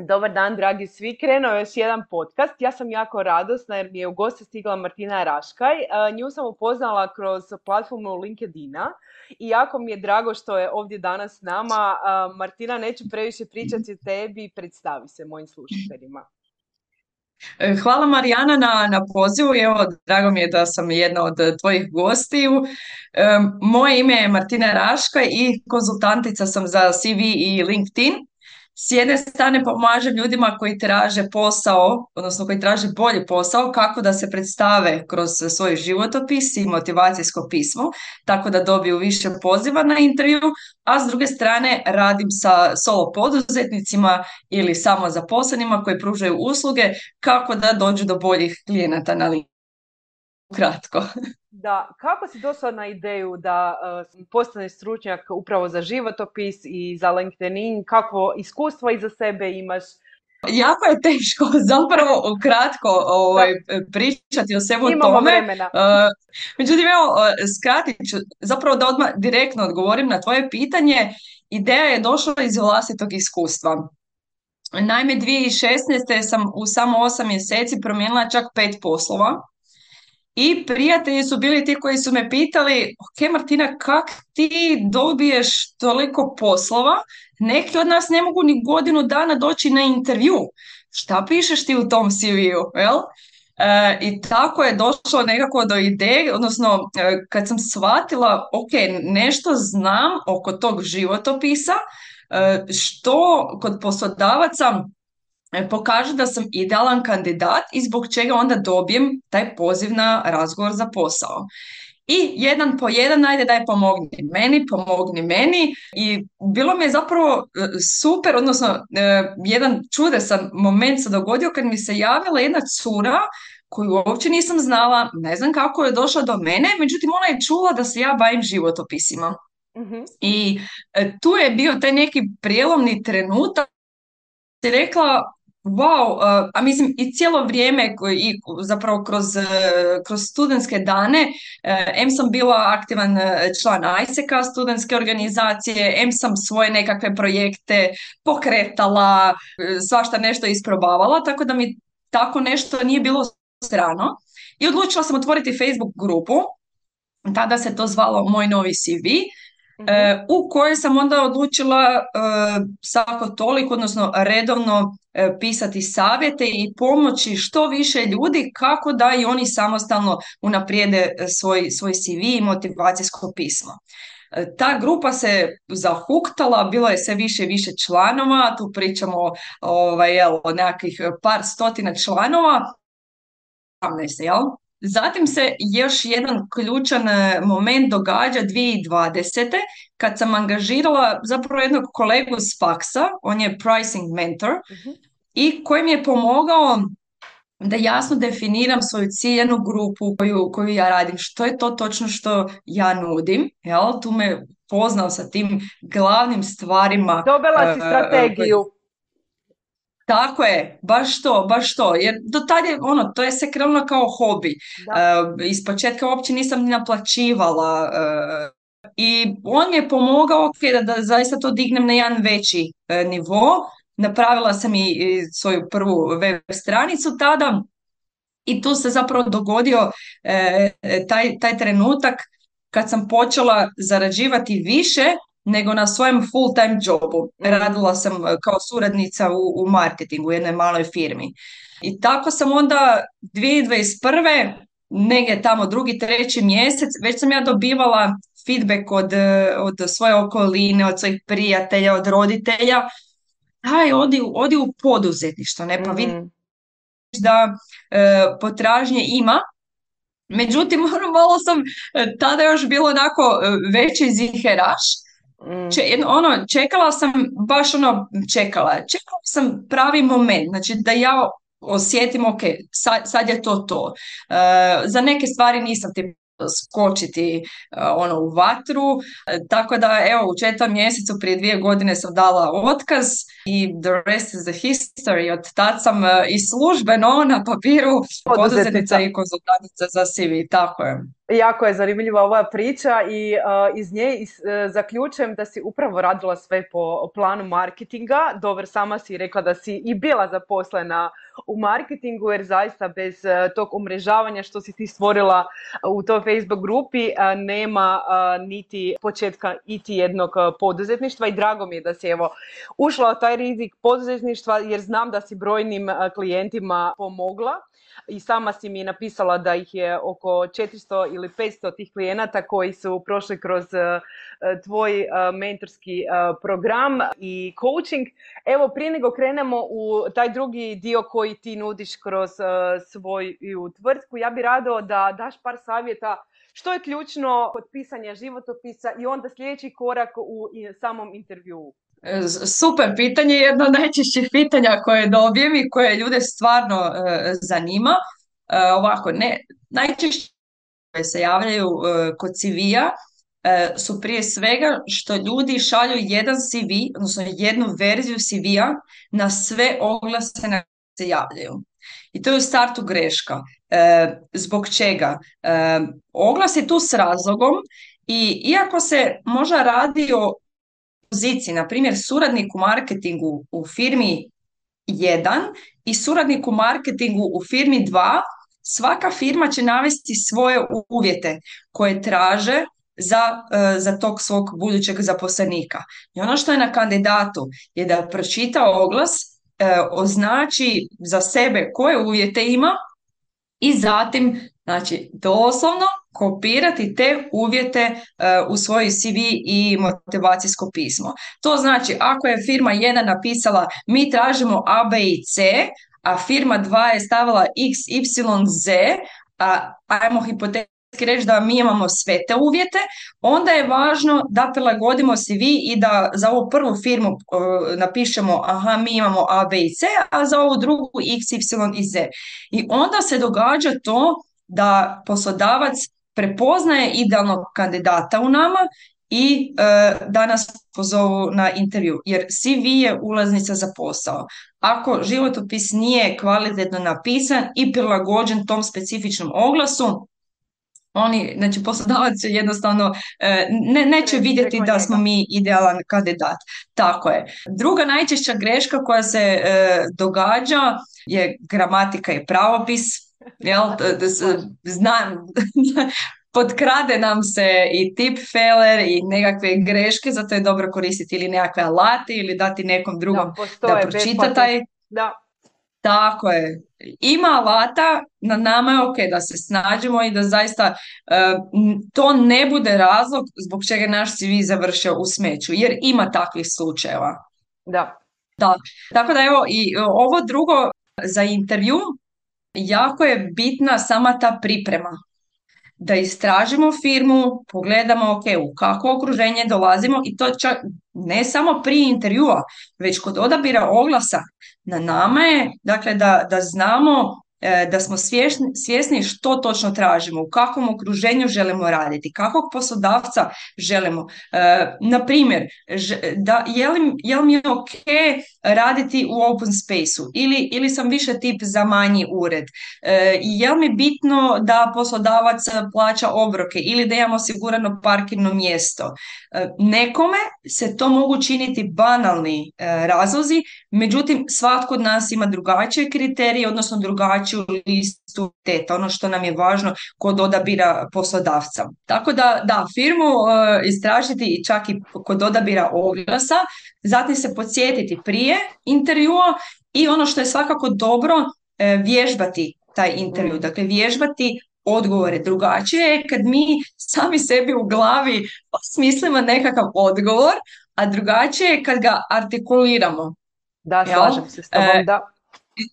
Dobar dan, dragi svi. Krenuo je još jedan podcast. Ja sam jako radosna jer mi je u goste stigla Martina Raškaj. E, nju sam upoznala kroz platformu LinkedIna i jako mi je drago što je ovdje danas s nama. E, Martina, neću previše pričati o tebi, predstavi se mojim slušateljima. E, hvala Marijana na, na pozivu evo drago mi je da sam jedna od tvojih gostiju. moje ime je Martina Raška i konzultantica sam za CV i LinkedIn s jedne strane pomaže ljudima koji traže posao, odnosno koji traže bolji posao, kako da se predstave kroz svoj životopis i motivacijsko pismo, tako da dobiju više poziva na intervju, a s druge strane radim sa solo poduzetnicima ili samo zaposlenima koji pružaju usluge, kako da dođu do boljih klijenata na Kratko da kako si došla na ideju da uh, postaneš stručnjak upravo za životopis i za LinkedIn, kako iskustvo iza sebe imaš? Jako je teško zapravo kratko ovaj, pričati o svemu Imamo tome. Vremena. Uh, međutim, evo, skratit ću, zapravo da odmah direktno odgovorim na tvoje pitanje. Ideja je došla iz vlastitog iskustva. Naime, 2016. sam u samo 8 mjeseci promijenila čak pet poslova i prijatelji su bili ti koji su me pitali, ok Martina, kak ti dobiješ toliko poslova? Neki od nas ne mogu ni godinu dana doći na intervju. Šta pišeš ti u tom CV-u? Jel? E, I tako je došlo nekako do ideje, odnosno e, kad sam shvatila, ok, nešto znam oko tog životopisa, e, što kod poslodavaca E, pokaže da sam idealan kandidat i zbog čega onda dobijem taj poziv na razgovor za posao. I jedan po jedan, ajde daj pomogni meni, pomogni meni i bilo mi je zapravo e, super, odnosno e, jedan čudesan moment se dogodio kad mi se javila jedna cura koju uopće nisam znala, ne znam kako je došla do mene, međutim ona je čula da se ja bavim životopisima. uh I tu je bio taj neki prijelomni trenutak rekla Wow, uh, a mislim i cijelo vrijeme i zapravo kroz, uh, kroz studentske dane, uh, M sam bila aktivan član ISEC-a, studentske organizacije, M sam svoje nekakve projekte pokretala, svašta nešto isprobavala, tako da mi tako nešto nije bilo strano. I odlučila sam otvoriti Facebook grupu, tada se to zvalo Moj novi CV, E, u kojoj sam onda odlučila e, svako toliko, odnosno redovno e, pisati savjete i pomoći što više ljudi kako da i oni samostalno unaprijede svoj, svoj CV i motivacijsko pismo. Ta grupa se zahuktala, bilo je sve više i više članova, tu pričamo ovaj, jel, o nekakvih par stotina članova, 18, jel? Zatim se još jedan ključan e, moment događa 2020. kad sam angažirala zapravo jednog kolegu s faksa, on je pricing mentor, uh i koji mi je pomogao da jasno definiram svoju ciljenu grupu koju, koju ja radim, što je to točno što ja nudim, jel? tu me poznao sa tim glavnim stvarima. Dobila si e, strategiju. Tako je, baš to, baš to. Jer do tada je, ono, to je se krenulo kao hobi. Uh, iz početka uopće nisam ni naplaćivala. Uh, I on mi je pomogao da, da zaista to dignem na jedan veći uh, nivo. Napravila sam i svoju prvu web stranicu tada i tu se zapravo dogodio taj, taj trenutak kad sam počela zarađivati više nego na svojem full time jobu. Mhm. Radila sam e, kao suradnica u, u marketingu u jednoj maloj firmi. I tako sam onda 2021. negdje tamo drugi, treći mjesec, već sam ja dobivala feedback od, od svoje okoline, od svojih prijatelja, od roditelja, aj, odi, odi u poduzetništvo, ne, pa vidi mm. da e, potražnje ima, Međutim, ono malo sam e, tada još bilo onako e, veći ziheraš. Mm. ono, čekala sam, baš ono, čekala. Čekala sam pravi moment, znači da ja osjetim, ok, sad, sad je to to. E, za neke stvari nisam ti skočiti e, ono u vatru. E, tako da evo u četvrtom mjesecu prije dvije godine sam dala otkaz i the rest is the history. Od tad sam i službeno na papiru poduzetnica i konzultantica za CV. Tako je. Jako je zanimljiva ova priča i iz nje uh, zaključujem da si upravo radila sve po planu marketinga. Dover, sama si rekla da si i bila zaposlena u marketingu jer zaista bez tog umrežavanja što si ti stvorila u toj Facebook grupi nema niti početka iti jednog poduzetništva i drago mi je da si evo ušla u taj rizik poduzetništva jer znam da si brojnim klijentima pomogla i sama si mi napisala da ih je oko 400 ili 500 tih klijenata koji su prošli kroz e, tvoj e, mentorski e, program i coaching. Evo, prije nego krenemo u taj drugi dio koji ti nudiš kroz svoju tvrtku, ja bih rado da daš par savjeta što je ključno kod pisanja životopisa i onda sljedeći korak u samom intervjuu. Super pitanje, jedno od najčešćih pitanja koje dobijem i koje ljude stvarno e, zanima. E, ovako, ne, najčešće koje se javljaju e, kod CV-a su prije svega što ljudi šalju jedan CV, odnosno jednu verziju CV-a na sve oglase na koje se javljaju. I to je u startu greška. Zbog čega? Oglas je tu s razlogom i iako se možda radi o poziciji, na primjer suradnik u marketingu u firmi 1 i suradnik u marketingu u firmi 2, svaka firma će navesti svoje uvjete koje traže za, e, za tog svog budućeg zaposlenika. I ono što je na kandidatu je da pročita oglas, e, označi za sebe koje uvjete ima i zatim, znači doslovno kopirati te uvjete e, u svoj CV i motivacijsko pismo. To znači ako je firma 1 napisala mi tražimo A, B i C, a firma 2 je stavila X, Y, Z, a ajmo hipotetski reći da mi imamo sve te uvjete, onda je važno da prilagodimo CV i da za ovu prvu firmu uh, napišemo aha mi imamo A, B i C, a za ovu drugu X, Y i Z. I onda se događa to da poslodavac prepoznaje idealnog kandidata u nama i e, da nas pozovu na intervju, jer CV je ulaznica za posao. Ako životopis nije kvalitetno napisan i prilagođen tom specifičnom oglasu, oni, znači poslodavac jednostavno e, ne, neće vidjeti da smo mi idealan kandidat. Tako je. Druga najčešća greška koja se e, događa je gramatika i pravopis. Jel, znam, potkrade nam se i tip feller i nekakve greške, zato je dobro koristiti ili nekakve alate ili dati nekom drugom da, da pročita taj... Da. Tako je. Ima alata, na nama je ok da se snađemo i da zaista e, to ne bude razlog zbog čega naš CV završio u smeću, jer ima takvih slučajeva. Da. da. Tako da evo i ovo drugo za intervju, jako je bitna sama ta priprema da istražimo firmu, pogledamo ok, u kako okruženje dolazimo i to čak ne samo prije intervjua, već kod odabira oglasa. Na nama je dakle, da, da znamo da smo svjesni, što točno tražimo, u kakvom okruženju želimo raditi, kakvog poslodavca želimo. E, na primjer, da, je, li, je mi ok raditi u open spaceu ili, ili sam više tip za manji ured. E, je li mi bitno da poslodavac plaća obroke ili da imamo osigurano parkirno mjesto. Nekome se to mogu činiti banalni razlozi, međutim svatko od nas ima drugačije kriterije, odnosno drugačije listu teta, ono što nam je važno kod odabira poslodavca. Tako da, da, firmu e, istražiti i čak i kod odabira oglasa, zatim se podsjetiti prije intervjua i ono što je svakako dobro, e, vježbati taj intervju. Mm. Dakle, vježbati odgovore. Drugačije je kad mi sami sebi u glavi smislimo nekakav odgovor, a drugačije je kad ga artikuliramo. Da, slažem se s tobom, e, da.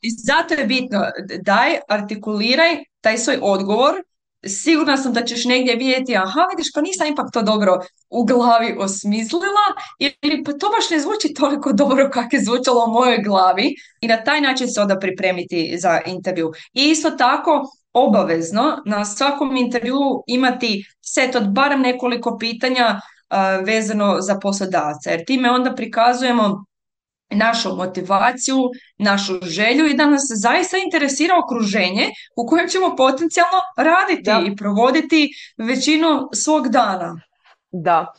I zato je bitno, daj, artikuliraj taj svoj odgovor, sigurna sam da ćeš negdje vidjeti, aha, vidiš, pa nisam ipak to dobro u glavi osmislila, ili pa to baš ne zvuči toliko dobro kako je zvučalo u mojoj glavi i na taj način se onda pripremiti za intervju. I isto tako, obavezno na svakom intervju imati set od barem nekoliko pitanja vezano za poslodavca, jer time onda prikazujemo našu motivaciju, našu želju i da nas zaista interesira okruženje u kojem ćemo potencijalno raditi i provoditi većinu svog dana. Da.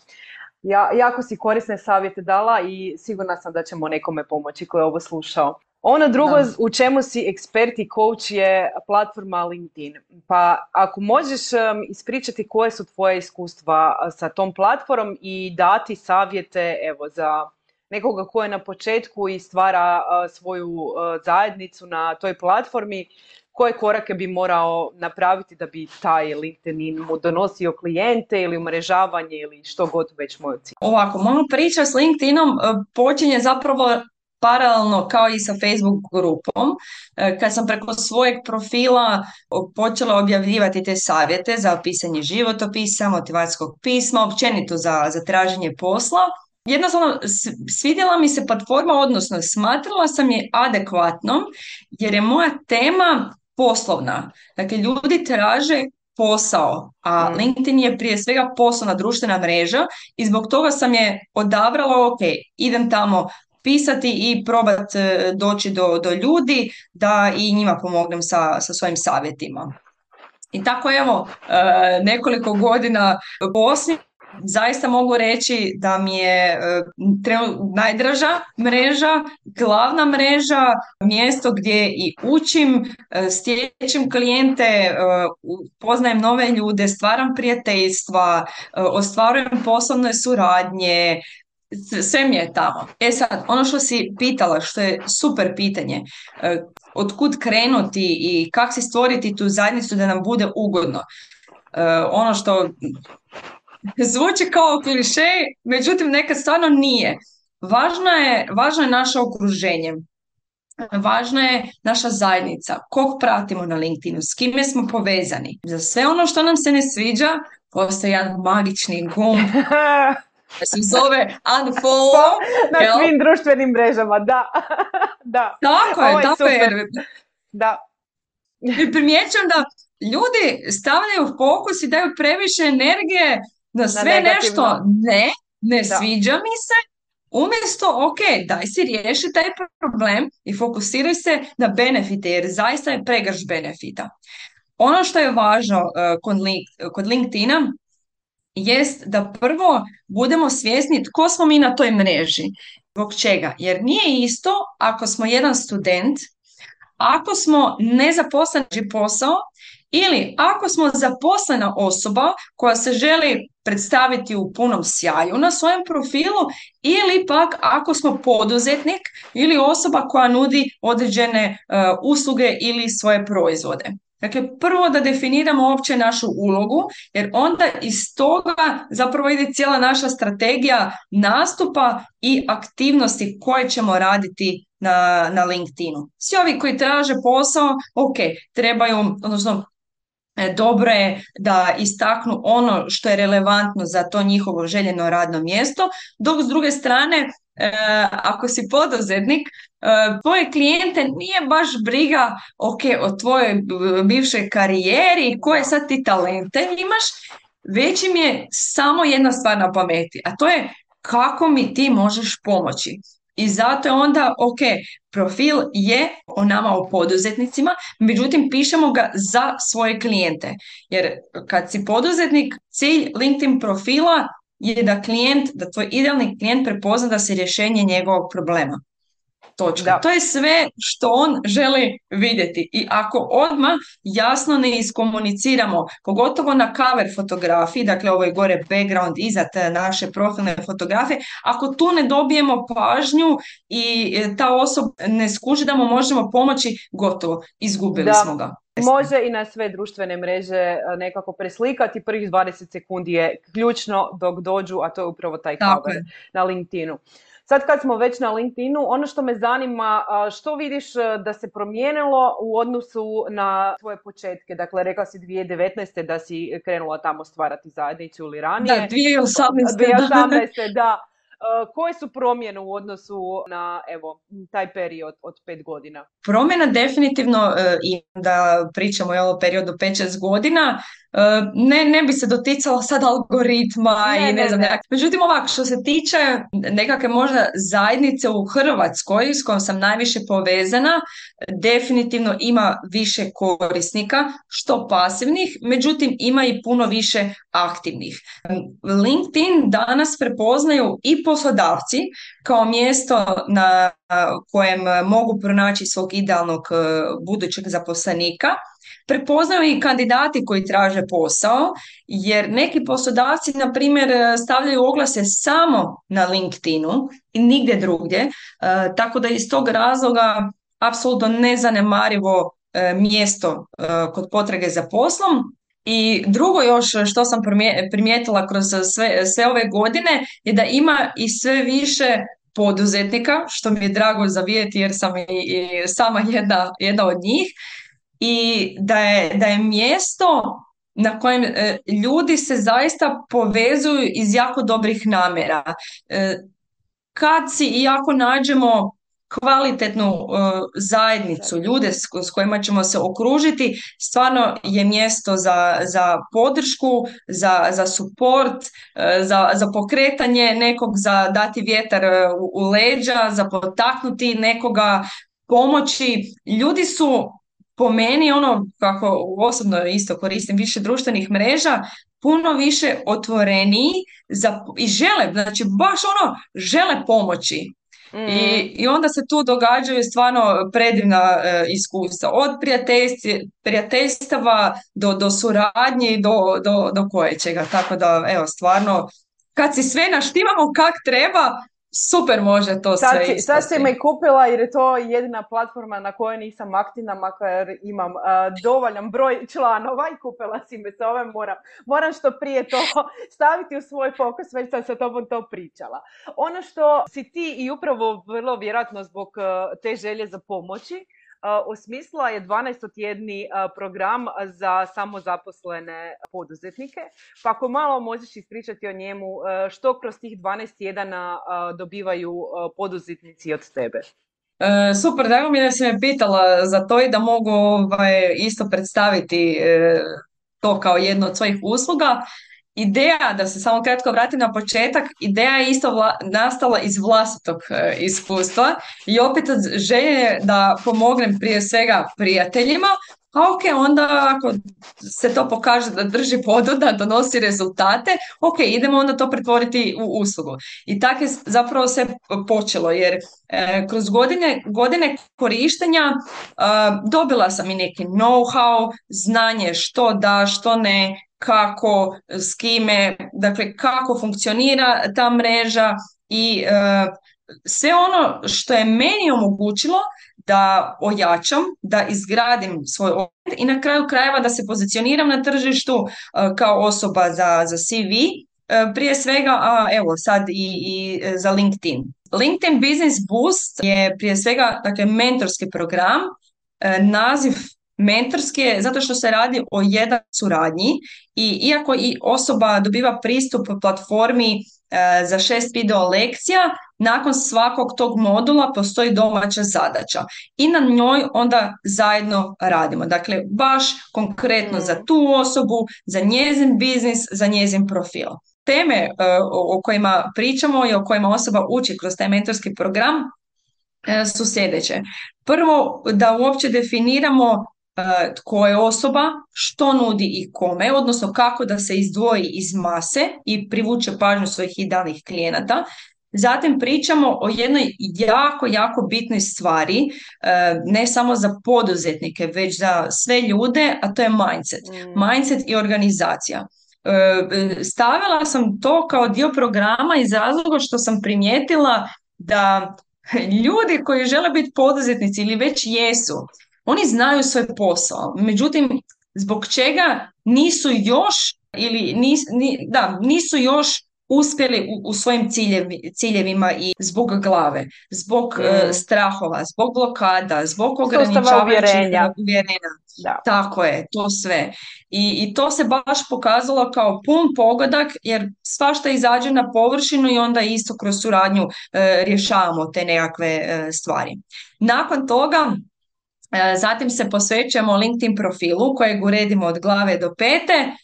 Ja, jako si korisne savjete dala i sigurna sam da ćemo nekome pomoći koji je ovo slušao. Ono drugo u čemu si ekspert i coach je platforma LinkedIn. Pa ako možeš ispričati koje su tvoje iskustva sa tom platformom i dati savjete evo, za nekoga ko je na početku i stvara svoju zajednicu na toj platformi, koje korake bi morao napraviti da bi taj LinkedIn mu donosio klijente ili umrežavanje ili što god već moj cilj? Ovako, moja priča s LinkedInom počinje zapravo paralelno kao i sa Facebook grupom, e, kad sam preko svojeg profila počela objavljivati te savjete za pisanje životopisa, motivacijskog pisma, općenito za, za traženje posla, jednostavno svidjela mi se platforma, odnosno smatrala sam je adekvatnom jer je moja tema poslovna. Dakle, ljudi traže posao, a mm. LinkedIn je prije svega poslovna društvena mreža i zbog toga sam je odabrala, ok, idem tamo pisati i probati e, doći do, do ljudi da i njima pomognem sa, sa svojim savjetima. I tako evo, e, nekoliko godina poslije zaista mogu reći da mi je e, najdraža mreža, glavna mreža, mjesto gdje i učim, stječem klijente, poznajem nove ljude, stvaram prijateljstva, ostvarujem poslovne suradnje, sve mi je tamo. E sad, ono što si pitala, što je super pitanje, e, od kud krenuti i kako si stvoriti tu zajednicu da nam bude ugodno. E, ono što zvuči kao kliše, međutim nekad stvarno nije. Važno je, važno je naše okruženje. Važna je naša zajednica, kog pratimo na LinkedInu, s kime smo povezani. Za sve ono što nam se ne sviđa, postoji jedan magični gum se zove unfollow. na svim društvenim mrežama, da. da. Tako je, tako je. Da. I primjećam da ljudi stavljaju fokus i daju previše energije na sve nešto ne, ne sviđa mi se, umjesto, ok, daj si riješi taj problem i fokusiraj se na benefite, jer zaista je pregrš benefita. Ono što je važno uh, kod, kod LinkedIna jest da prvo budemo svjesni tko smo mi na toj mreži. Zbog čega? Jer nije isto ako smo jedan student, ako smo nezaposleni posao ili ako smo zaposlena osoba koja se želi predstaviti u punom sjaju na svojem profilu ili pak ako smo poduzetnik ili osoba koja nudi određene e, usluge ili svoje proizvode. Dakle, prvo da definiramo uopće našu ulogu, jer onda iz toga zapravo ide cijela naša strategija nastupa i aktivnosti koje ćemo raditi na, na LinkedInu. Svi ovi koji traže posao, ok, trebaju, odnosno dobro je da istaknu ono što je relevantno za to njihovo željeno radno mjesto, dok s druge strane E, ako si poduzetnik, e, tvoje klijente nije baš briga ok, o tvojoj bivšoj karijeri, koje sad ti talente imaš, već im je samo jedna stvar na pameti, a to je kako mi ti možeš pomoći. I zato je onda, ok, profil je o nama, o poduzetnicima, međutim pišemo ga za svoje klijente. Jer kad si poduzetnik, cilj LinkedIn profila je da klijent, da tvoj idealni klijent prepozna da se rješenje njegovog problema. Točka. To je sve što on želi vidjeti i ako odmah jasno ne iskomuniciramo, pogotovo na cover fotografiji, dakle ovo je gore background iza naše profilne fotografije, ako tu ne dobijemo pažnju i ta osoba ne skuži da mu možemo pomoći, gotovo, izgubili smo ga. može i na sve društvene mreže nekako preslikati. Prvih 20 sekundi je ključno dok dođu, a to je upravo taj cover na LinkedInu. Sad kad smo već na LinkedInu, ono što me zanima, što vidiš e, da se promijenilo u odnosu na tvoje početke? Dakle, rekla si 2019. da si krenula tamo stvarati zajednicu ili ranije. Da, 2018. 2018. da. Eh, koje su promjene u odnosu na evo, taj period od pet godina? Promjena definitivno eh, i da pričamo o periodu 5-6 godina, ne, ne bi se doticalo sad algoritma i ne, znam. Međutim, ovako, što se tiče nekakve možda zajednice u Hrvatskoj s kojom sam najviše povezana, definitivno ima više korisnika, što pasivnih, međutim ima i puno više aktivnih. LinkedIn danas prepoznaju i poslodavci kao mjesto na kojem mogu pronaći svog idealnog e, budućeg zaposlenika. Prepoznaju i kandidati koji traže posao, jer neki poslodavci, na primjer, stavljaju oglase samo na LinkedInu i nigdje drugdje, e, tako da iz tog razloga apsolutno nezanemarivo e, mjesto kod potrage za poslom, i drugo još što sam primijetila kroz sve, sve ove godine je da ima i sve više poduzetnika, što mi je drago za jer sam i, sama jedna, jedna od njih i da je, da je mjesto na kojem e, ljudi se zaista povezuju iz jako dobrih namjera. E, kad si i ako nađemo kvalitetnu uh, zajednicu, ljude s, kojima ćemo se okružiti, stvarno je mjesto za, za podršku, za, za suport, uh, za, za pokretanje nekog, za dati vjetar uh, u, u leđa, za potaknuti nekoga, pomoći. Ljudi su po meni ono kako osobno isto koristim više društvenih mreža puno više otvoreniji za, i žele, znači baš ono žele pomoći i, mm. I onda se tu događaju stvarno predivna e, iskustva. Od prijateljstava do, do suradnje i do, do, do kojećega. Tako da, evo, stvarno, kad si sve naštimamo kak treba, super može to sad sve Sad si me kupila jer je to jedina platforma na kojoj nisam aktivna, makar imam uh, dovoljan broj članova i kupila si me sa ove moram, moram što prije to staviti u svoj fokus, već sam sa tobom to pričala. Ono što si ti i upravo vrlo vjerojatno zbog te želje za pomoći, osmislila je 12-tjedni program za samozaposlene poduzetnike. Pa ako malo možeš ispričati o njemu, što kroz tih 12 tjedana dobivaju poduzetnici od tebe? E, super, drago mi da si me pitala za to i da mogu ovaj, isto predstaviti e, to kao jednu od svojih usluga. Ideja, da se samo kratko vratim na početak, ideja je isto nastala iz vlastitog e, iskustva i opet želje da pomognem prije svega prijateljima, a ok, onda ako se to pokaže da drži vodu, da donosi rezultate, ok, idemo onda to pretvoriti u uslugu. I tako je zapravo se počelo, jer e, kroz godine, godine korištenja e, dobila sam i neki know-how, znanje što da, što ne, kako, s kime, dakle kako funkcionira ta mreža i e, sve ono što je meni omogućilo da ojačam, da izgradim svoj opet i na kraju krajeva da se pozicioniram na tržištu e, kao osoba za, za CV, e, prije svega, a evo sad i, i za LinkedIn. LinkedIn Business Boost je prije svega dakle, mentorski program, naziv mentorske zato što se radi o jedan suradnji i iako i osoba dobiva pristup platformi e, za šest video lekcija, nakon svakog tog modula postoji domaća zadaća i na njoj onda zajedno radimo. Dakle, baš konkretno za tu osobu, za njezin biznis, za njezin profil. Teme e, o kojima pričamo i o kojima osoba uči kroz taj mentorski program e, su sljedeće. Prvo, da uopće definiramo tko je osoba, što nudi i kome, odnosno kako da se izdvoji iz mase i privuče pažnju svojih idealnih klijenata. Zatim pričamo o jednoj jako, jako bitnoj stvari, e, ne samo za poduzetnike, već za sve ljude, a to je mindset. Mm. Mindset i organizacija. E, stavila sam to kao dio programa iz razloga što sam primijetila da ljudi koji žele biti poduzetnici ili već jesu, Oni znaju svoj posao, međutim, zbog čega nisu još ili nis, ni, da, nisu još uspjeli u, u svojim ciljevi, ciljevima i zbog glave, zbog e, Mm. strahova, zbog blokada, zbog ograničavajućih uvjerenja. Da. Tako je, to sve. I, I to se baš pokazalo kao pun pogodak jer svašta izađe na površinu i onda isto kroz suradnju e, rješavamo te nekakve e, stvari. Nakon toga zatim se posvećujemo LinkedIn profilu kojeg uredimo od glave do pete.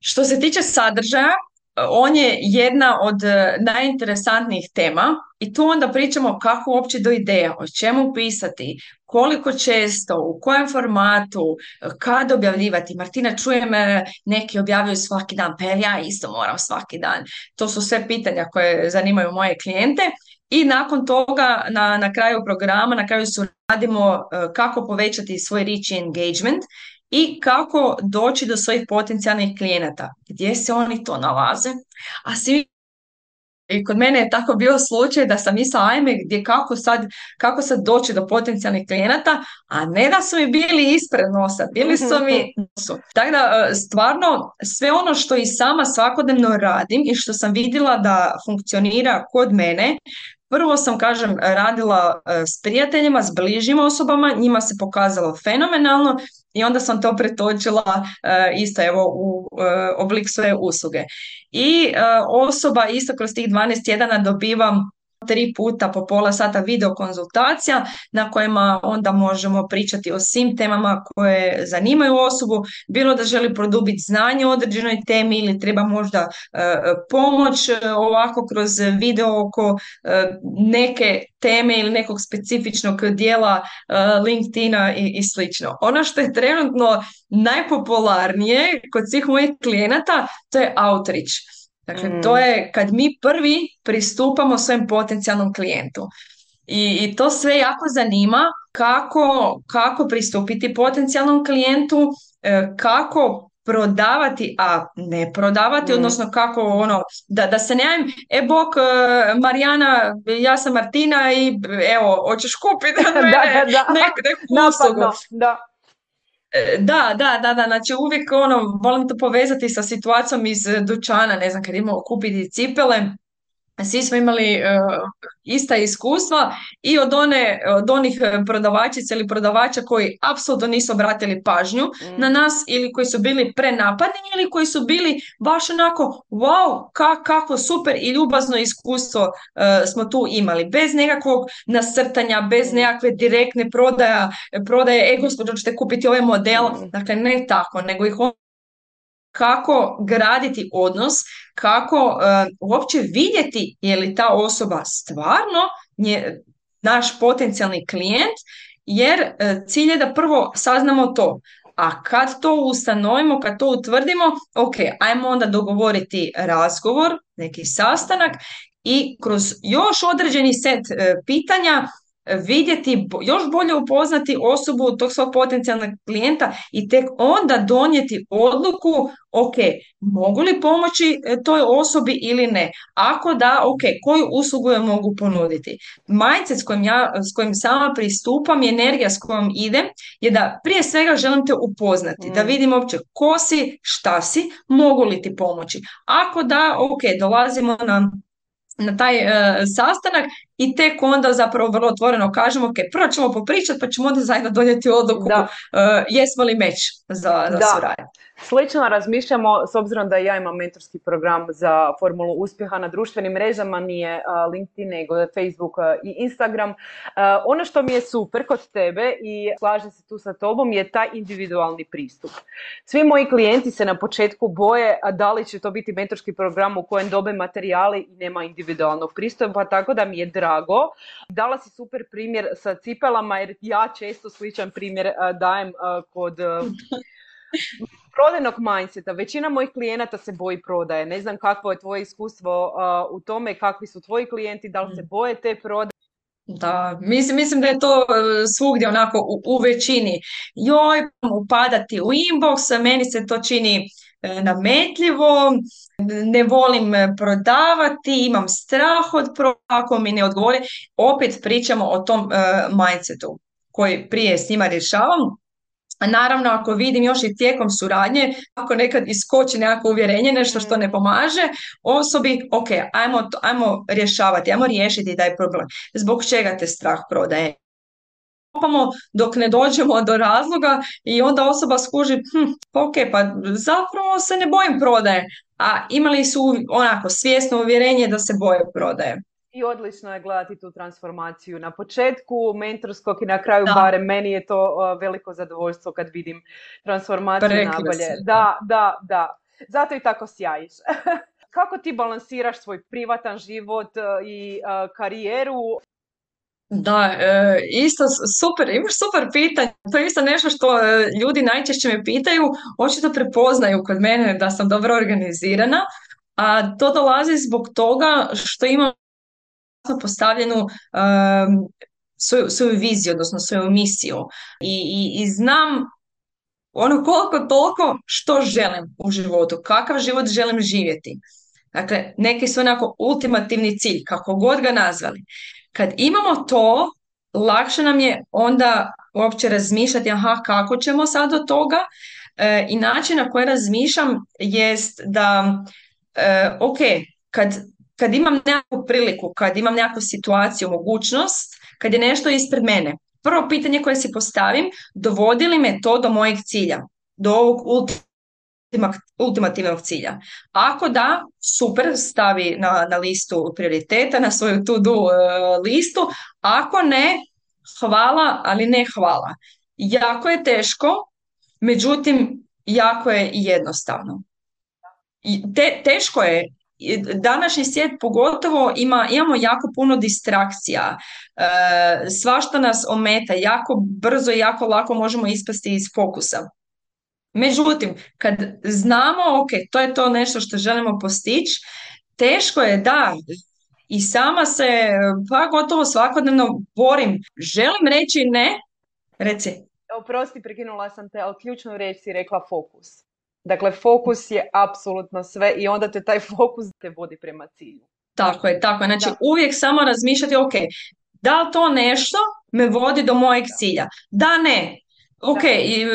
Što se tiče sadržaja, on je jedna od e, najinteresantnijih tema i tu onda pričamo kako uopće do ideja, o čemu pisati, koliko često, u kojem formatu, e, kad objavljivati. Martina, čujem e, neki objavljuju svaki dan, pa ja isto moram svaki dan. To su sve pitanja koje zanimaju moje klijente. I nakon toga, na, na kraju programa, na kraju su radimo kako povećati svoj reach i engagement i kako doći do svojih potencijalnih klijenata, gdje se oni to nalaze, a svi i kod mene je tako bio slučaj da sam mislila ajme gdje kako sad, kako sad doći do potencijalnih klijenata, a ne da su mi bili ispred nosa, bili su mi nosu. Tako da e, stvarno sve ono što i sama svakodnevno radim i što sam vidjela da funkcionira kod mene, Prvo sam, kažem, radila e, s prijateljima, s bližim osobama, njima se pokazalo fenomenalno i onda sam to pretočila e, isto evo u e, oblik svoje usluge. I osoba isto kroz tih 12 tjedana dobivam tri puta po pola sata video konzultacija na kojima onda možemo pričati o svim temama koje zanimaju osobu, bilo da želi produbiti znanje o određenoj temi ili treba možda pomoć ovako kroz video oko neke teme ili nekog specifičnog dijela LinkedIna i, i slično. Ono što je trenutno najpopularnije kod svih mojih klijenata to je outreach. Dakle, to je kad mi prvi pristupamo svojem potencijalnom klijentu. I, I to sve jako zanima kako, kako pristupiti potencijalnom klijentu, kako prodavati, a ne prodavati, odnosno kako ono, da, da se ne e bok, Marijana, ja sam Martina i evo, hoćeš kupiti od mene da, da, da. neku, neku uslugu. Da. Da, da, da, da, znači uvijek ono, volim to povezati sa situacijom iz dućana, ne znam, kad imamo kupiti cipele, svi smo imali uh, ista iskustva i od, one, od onih prodavačica ili prodavača koji apsolutno nisu obratili pažnju Mm. na nas ili koji su bili prenapadni ili koji su bili baš onako wow, ka, kako super i ljubazno iskustvo uh, smo tu imali. Bez nekakvog nasrtanja, bez Mm. nekakve direktne prodaja, prodaje, e gospođo, ćete kupiti ovaj model. Mm. Dakle, ne tako, nego ih kako graditi odnos, kako uh, uopće vidjeti je li ta osoba stvarno nje, naš potencijalni klijent, jer uh, cilj je da prvo saznamo to. A kad to ustanovimo, kad to utvrdimo, ok, ajmo onda dogovoriti razgovor, neki sastanak i kroz još određeni set uh, pitanja vidjeti, još bolje upoznati osobu tog svog potencijalnog klijenta i tek onda donijeti odluku, ok, mogu li pomoći toj osobi ili ne? Ako da, ok, koju uslugu je mogu ponuditi? Mindset s kojim, ja, s kojim sama pristupam i energija s kojom idem je da prije svega želim te upoznati, mm. da vidim uopće ko si, šta si, mogu li ti pomoći? Ako da, ok, dolazimo na na taj uh, sastanak i tek onda zapravo vrlo otvoreno kažemo ok, prvo ćemo popričati pa ćemo onda zajedno donijeti odluku uh, jesmo li meč za, za da. suradnju. Slično razmišljamo, s obzirom da ja imam mentorski program za formulu uspjeha na društvenim mrežama, nije LinkedIn nego Facebook i Instagram. Ono što mi je super kod tebe i slažem se tu sa tobom je taj individualni pristup. Svi moji klijenti se na početku boje da li će to biti mentorski program u kojem dobe materijali i nema individualnog pristupa, tako da mi je drago. Dala si super primjer sa cipelama jer ja često sličan primjer dajem kod prodajnog mindseta. Većina mojih klijenata se boji prodaje. Ne znam kakvo je tvoje iskustvo uh, u tome, kakvi su tvoji klijenti, da li se boje te prodaje. Da, mislim, mislim da je to svugdje onako u, u većini. Joj, upadati u inbox, meni se to čini nametljivo, ne volim prodavati, imam strah od pro, ako mi ne odgovori. Opet pričamo o tom uh, mindsetu koji prije s njima rješavam, a naravno ako vidim još i tijekom suradnje, ako nekad iskoči nekako uvjerenje, nešto što ne pomaže, osobi, ok, ajmo, ajmo rješavati, ajmo riješiti taj problem. Zbog čega te strah prodaje? dok ne dođemo do razloga i onda osoba skuži, hm, ok, pa zapravo se ne bojim prodaje, a imali su onako svjesno uvjerenje da se boje prodaje. I odlično je gledati tu transformaciju na početku mentorskog i na kraju da. barem meni je to veliko zadovoljstvo kad vidim transformaciju nabolje. Da, da, da. Zato i tako sjajiš. Kako ti balansiraš svoj privatan život e, i uh, karijeru? Da, e, isto super, imaš super pitanje. To je isto nešto što ljudi najčešće me pitaju, očito prepoznaju kod mene da sam dobro organizirana, a to dolazi zbog toga što imam postavljenu svoju, svoju viziju, odnosno svoju misiju I, i, i znam ono koliko toliko što želim u životu, kakav život želim živjeti. Dakle, neki su onako ultimativni cilj, kako god ga nazvali. Kad imamo to, lakše nam je onda uopće razmišljati aha kako ćemo sad do toga e, i način na koji razmišljam jest da e, ok, kad kad imam nekakvu priliku, kad imam nekakvu situaciju, mogućnost, kad je nešto ispred mene, prvo pitanje koje si postavim, dovodi li me to do mojeg cilja, do ovog ultimativnog cilja. Ako da, super, stavi na, na listu prioriteta, na svoju to-do uh, listu. Ako ne, hvala, ali ne hvala. Jako je teško, međutim, jako je jednostavno. Te, teško je današnji svijet pogotovo ima, imamo jako puno distrakcija, e, svašta nas ometa, jako brzo i jako lako možemo ispasti iz fokusa. Međutim, kad znamo, ok, to je to nešto što želimo postići, teško je da i sama se pa gotovo svakodnevno borim. Želim reći ne, reci. Oprosti, prekinula sam te, ali ključnu riječ si rekla fokus. Dakle, fokus je apsolutno sve i onda te taj fokus te vodi prema cilju. Tako je, tako je. Znači, uvijek samo razmišljati, ok, da li to nešto me vodi do mojeg cilja? Da, ne. Ok, I,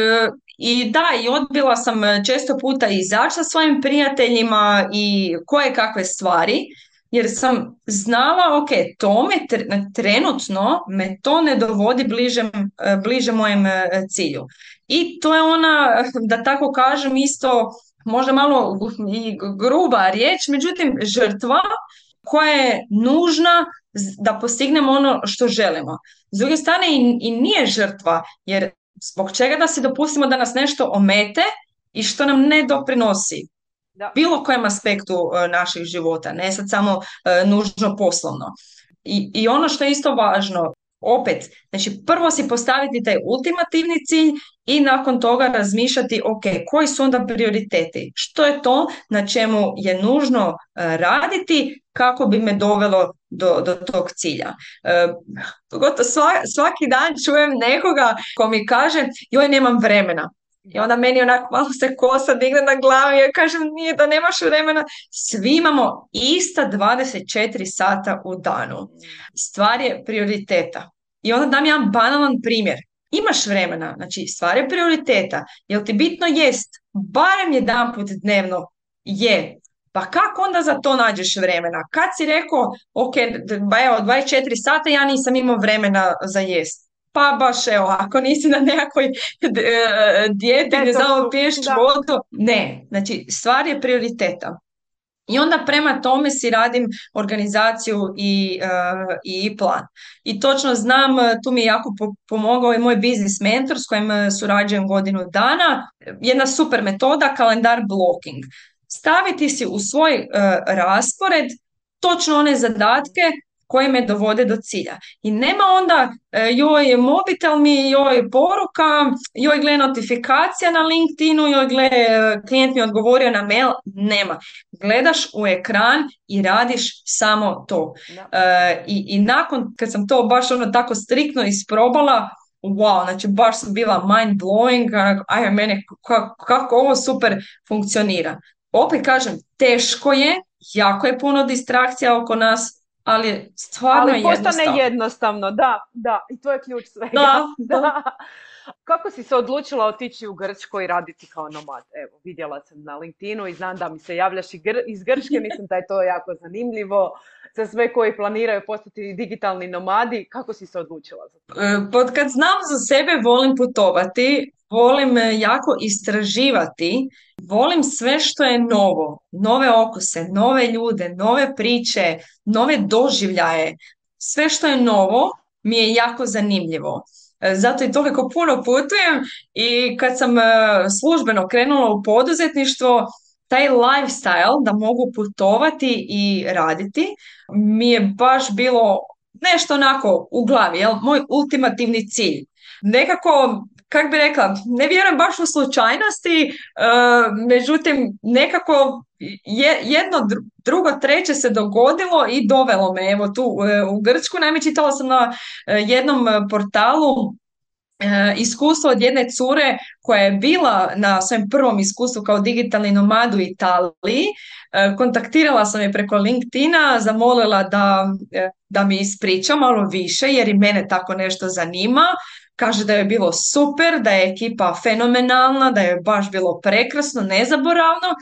i da, i odbila sam često puta izaći sa svojim prijateljima i koje kakve stvari, jer sam znala, ok, to me trenutno me to ne dovodi bliže, bliže mojem cilju. I to je ona, da tako kažem, isto možda malo i gruba riječ, međutim žrtva koja je nužna da postignemo ono što želimo. S druge strane i, i nije žrtva, jer zbog čega da se dopustimo da nas nešto omete i što nam ne doprinosi da. bilo kojem aspektu uh, naših života, ne sad samo uh, nužno poslovno. I, I ono što je isto važno, opet, znači prvo si postaviti taj ultimativni cilj i nakon toga razmišljati ok, koji su onda prioriteti, što je to na čemu je nužno uh, raditi kako bi me dovelo do, do tog cilja. Uh, svaki dan čujem nekoga ko mi kaže joj nemam vremena. I onda meni onako malo se kosa digne na glavi, ja kažem nije da nemaš vremena. Svi imamo ista 24 sata u danu. Stvar je prioriteta. I onda dam jedan banalan primjer. Imaš vremena, znači stvar je prioriteta. Jel ti bitno jest, barem jedan put dnevno je. Pa kako onda za to nađeš vremena? Kad si rekao, ok, ba evo, 24 sata ja nisam imao vremena za jest pa baš evo, ako nisi na nekakvoj e, dijeti, ne znamo piješ vodu, ne, znači stvar je prioriteta. I onda prema tome si radim organizaciju i, uh, i plan. I točno znam, tu mi je jako pomogao i moj biznis mentor s kojim surađujem godinu dana. Jedna super metoda, kalendar blocking. Staviti si u svoj uh, raspored točno one zadatke koje me dovode do cilja. I nema onda e, joj mobitel mi, joj poruka, joj gle notifikacija na LinkedInu, joj gle klijent mi odgovorio na mail, nema. Gledaš u ekran i radiš samo to. E, i, I nakon kad sam to baš ono tako striktno isprobala, wow, znači baš sam bila mind blowing, aj mene kako, kako ovo super funkcionira. Opet kažem, teško je, jako je puno distrakcija oko nas, ali stvarno ali postane jednostavno. jednostavno, da, da, i to je ključ svega. Da, da. Kako si se odlučila otići u Grčko i raditi kao nomad? Evo, vidjela sam na LinkedInu i znam da mi se javljaš iz Grčke, mislim da je to jako zanimljivo za sve koji planiraju postati digitalni nomadi. Kako si se odlučila za to? E, pod kad znam za sebe, volim putovati, volim e, jako istraživati, volim sve što je novo, nove okuse, nove ljude, nove priče, nove doživljaje. Sve što je novo mi je jako zanimljivo. E, zato i toliko puno putujem i kad sam službeno krenula u poduzetništvo, taj lifestyle da mogu putovati i raditi mi je baš bilo nešto onako u glavi, jel? moj ultimativni cilj. Nekako, kak bi rekla, ne vjerujem baš u slučajnosti, uh, međutim nekako je, jedno, drugo, treće se dogodilo i dovelo me evo tu e, u Grčku. Naime, čitala sam na e, jednom portalu E, iskustvo od jedne cure koja je bila na svojem prvom iskustvu kao digitalni nomad u Italiji. E, kontaktirala sam je preko LinkedIna, zamolila da, e, da mi ispriča malo više jer i mene tako nešto zanima. Kaže da je bilo super, da je ekipa fenomenalna, da je baš bilo prekrasno, nezaboravno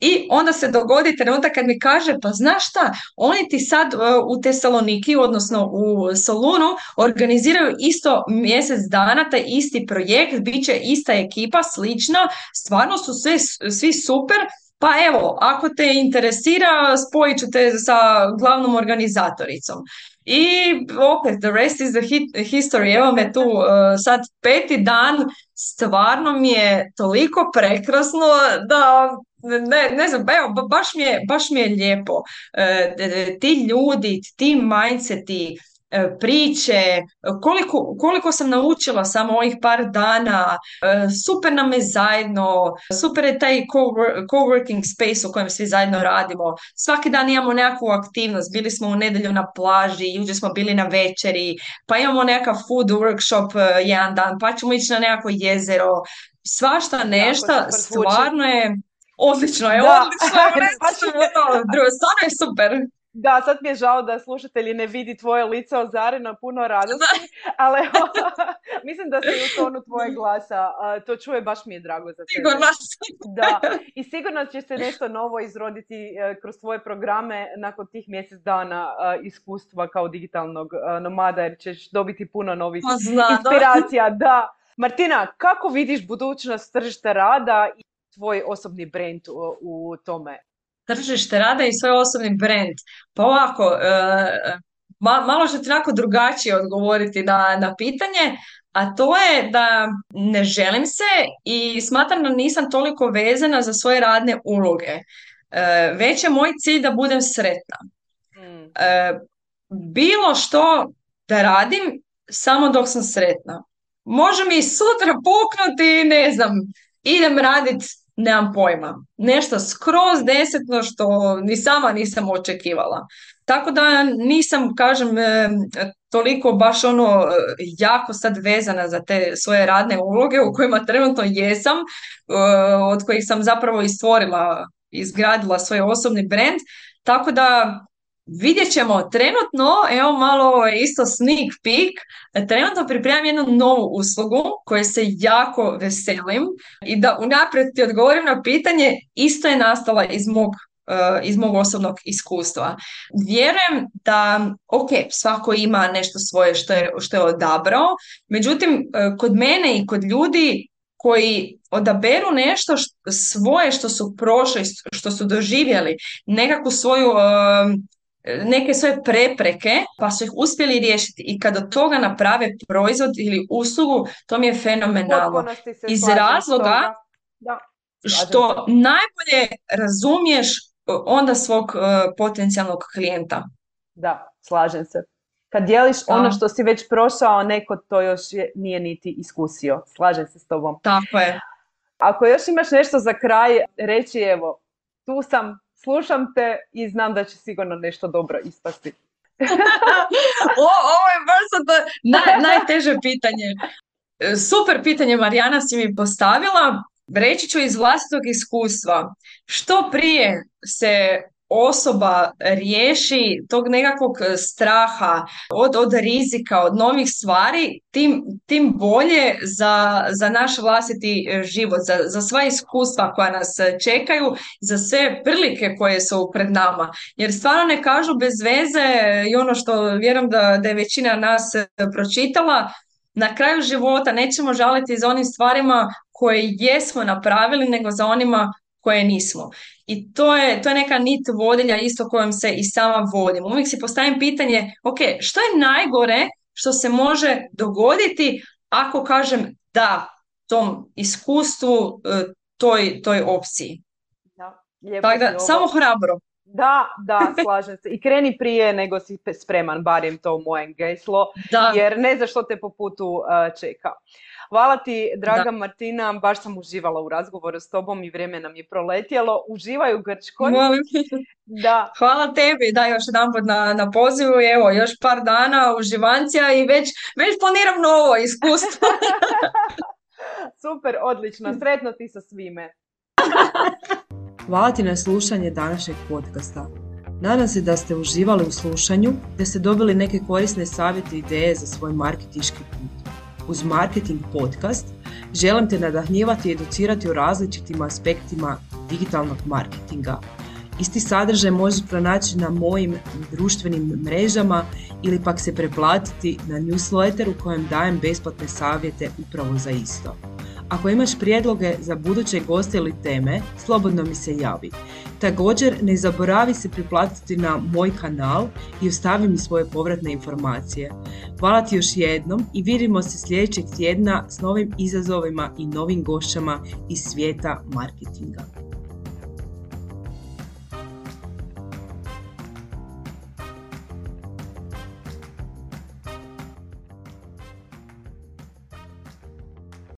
i onda se dogodi trenutak kad mi kaže pa znaš šta, oni ti sad uh, u Tesaloniki, odnosno u Solunu, organiziraju isto mjesec dana taj isti projekt, bit će ista ekipa, slična, stvarno su sve, svi super, pa evo, ako te interesira, spojit ću te sa glavnom organizatoricom. I opet, the rest is the history. Evo me tu uh, sad peti dan, stvarno mi je toliko prekrasno da ne, ne znam, evo, baš mi je, baš mi je lijepo. Uh, ti ljudi, ti mindseti, E, priče, koliko, koliko sam naučila samo ovih par dana, e, super nam je zajedno, super je taj coworking space u kojem svi zajedno radimo. Svaki dan imamo nekakvu aktivnost, bili smo u nedjelju na plaži, jučer smo bili na večeri, pa imamo nekakav food workshop e, jedan dan, pa ćemo ići na nekako jezero, svašta nešto, stvarno je Odlično je, odlično je, stvarno je super. Da, sad mi je žao da slušatelji ne vidi tvoje lice ozareno puno radosti, ali mislim da se u tonu tvojeg glasa to čuje, baš mi je drago za tebe. Sigurno Da, i sigurno će se nešto novo izroditi e, kroz tvoje programe nakon tih mjesec dana iskustva kao digitalnog nomada, jer ćeš dobiti puno novih pa inspiracija. Da. Martina, kako vidiš budućnost tržišta rada i tvoj osobni brand u tome? Tržište rada i svoj osobni brand. Pa ovako, e, malo ću ti onako drugačije odgovoriti na, na pitanje, a to je da ne želim se i smatram da nisam toliko vezana za svoje radne uloge. E, već je moj cilj da budem sretna. Hmm. E, bilo što da radim samo dok sam sretna. Može mi sutra puknuti, ne znam, idem raditi nemam pojma. Nešto skroz desetno što ni sama nisam očekivala. Tako da nisam, kažem, e, toliko baš ono e, jako sad vezana za te svoje radne uloge u kojima trenutno jesam, e, od kojih sam zapravo i stvorila, izgradila svoj osobni brand. Tako da Vidjet ćemo trenutno, evo malo isto sneak peek, trenutno pripremam jednu novu uslugu koje se jako veselim i da unaprijed ti odgovorim na pitanje, isto je nastala iz mog eh, iz mog osobnog iskustva. Vjerujem da, ok, svako ima nešto svoje što je, što je odabrao, međutim, eh, kod mene i kod ljudi koji odaberu nešto svoje što su prošli, što su doživjeli, nekakvu svoju eh, neke svoje prepreke pa su ih uspjeli riješiti i kad od toga naprave proizvod ili uslugu, to mi je fenomenalno. Iz razloga da, što najbolje razumiješ onda svog uh, potencijalnog klijenta. Da, slažem se. Kad dijeliš ono što si već prošao, neko to još nije niti iskusio. Slažem se s tobom. Tako je. Ako još imaš nešto za kraj, reći evo, tu sam, slušam te i znam da će sigurno nešto dobro ispasti. o, ovo je baš naj, najteže pitanje. Super pitanje Marijana si mi postavila. Reći ću iz vlastitog iskustva. Što prije se osoba riješi tog nekakvog straha od, od rizika, od novih stvari, tim, tim bolje za, za naš vlastiti e, život, za, za sva iskustva koja nas čekaju, za sve prilike koje su pred nama. Jer stvarno ne kažu bez veze i ono što vjerujem da, da je većina nas e, pročitala, na kraju života nećemo žaliti za onim stvarima koje jesmo napravili, nego za onima koje nismo. I to je, to je neka nit vodilja isto kojom se i sama vodim. Uvijek si postavim pitanje, ok, što je najgore što se može dogoditi ako kažem da tom iskustvu, e, toj, toj opciji. Da, Tako da, samo hrabro. Da, da, slažem se. I kreni prije nego si spreman, barem to moje geslo, da. jer ne znaš što te po putu e, čeka. Hvala ti, draga Martina, baš sam uživala u razgovoru s tobom i vrijeme nam je proletjelo. Uživaj u Grčkoj. Da. Hvala tebi, da još jedan na, na pozivu evo, još par dana uživancija i već, već planiram novo iskustvo. Super, odlično. Sretno ti sa svime. Hvala ti na slušanje današnjeg podcasta. Nadam se da ste uživali u slušanju, da ste dobili neke korisne savjete i ideje za svoj marketiški put. Uz Marketing Podcast želim te nadahnjivati i educirati o različitim aspektima digitalnog marketinga. Isti sadržaj možeš pronaći na mojim društvenim mrežama ili pak se preplatiti na newsletter u kojem dajem besplatne savjete upravo za isto. Ako imaš prijedloge za buduće goste ili teme, slobodno mi se javi. Također ne zaboravi se priplatiti na moj kanal i ostavi mi svoje povratne informacije. Hvala ti još jednom i vidimo se sljedećeg tjedna s novim izazovima i novim gošćama iz svijeta marketinga.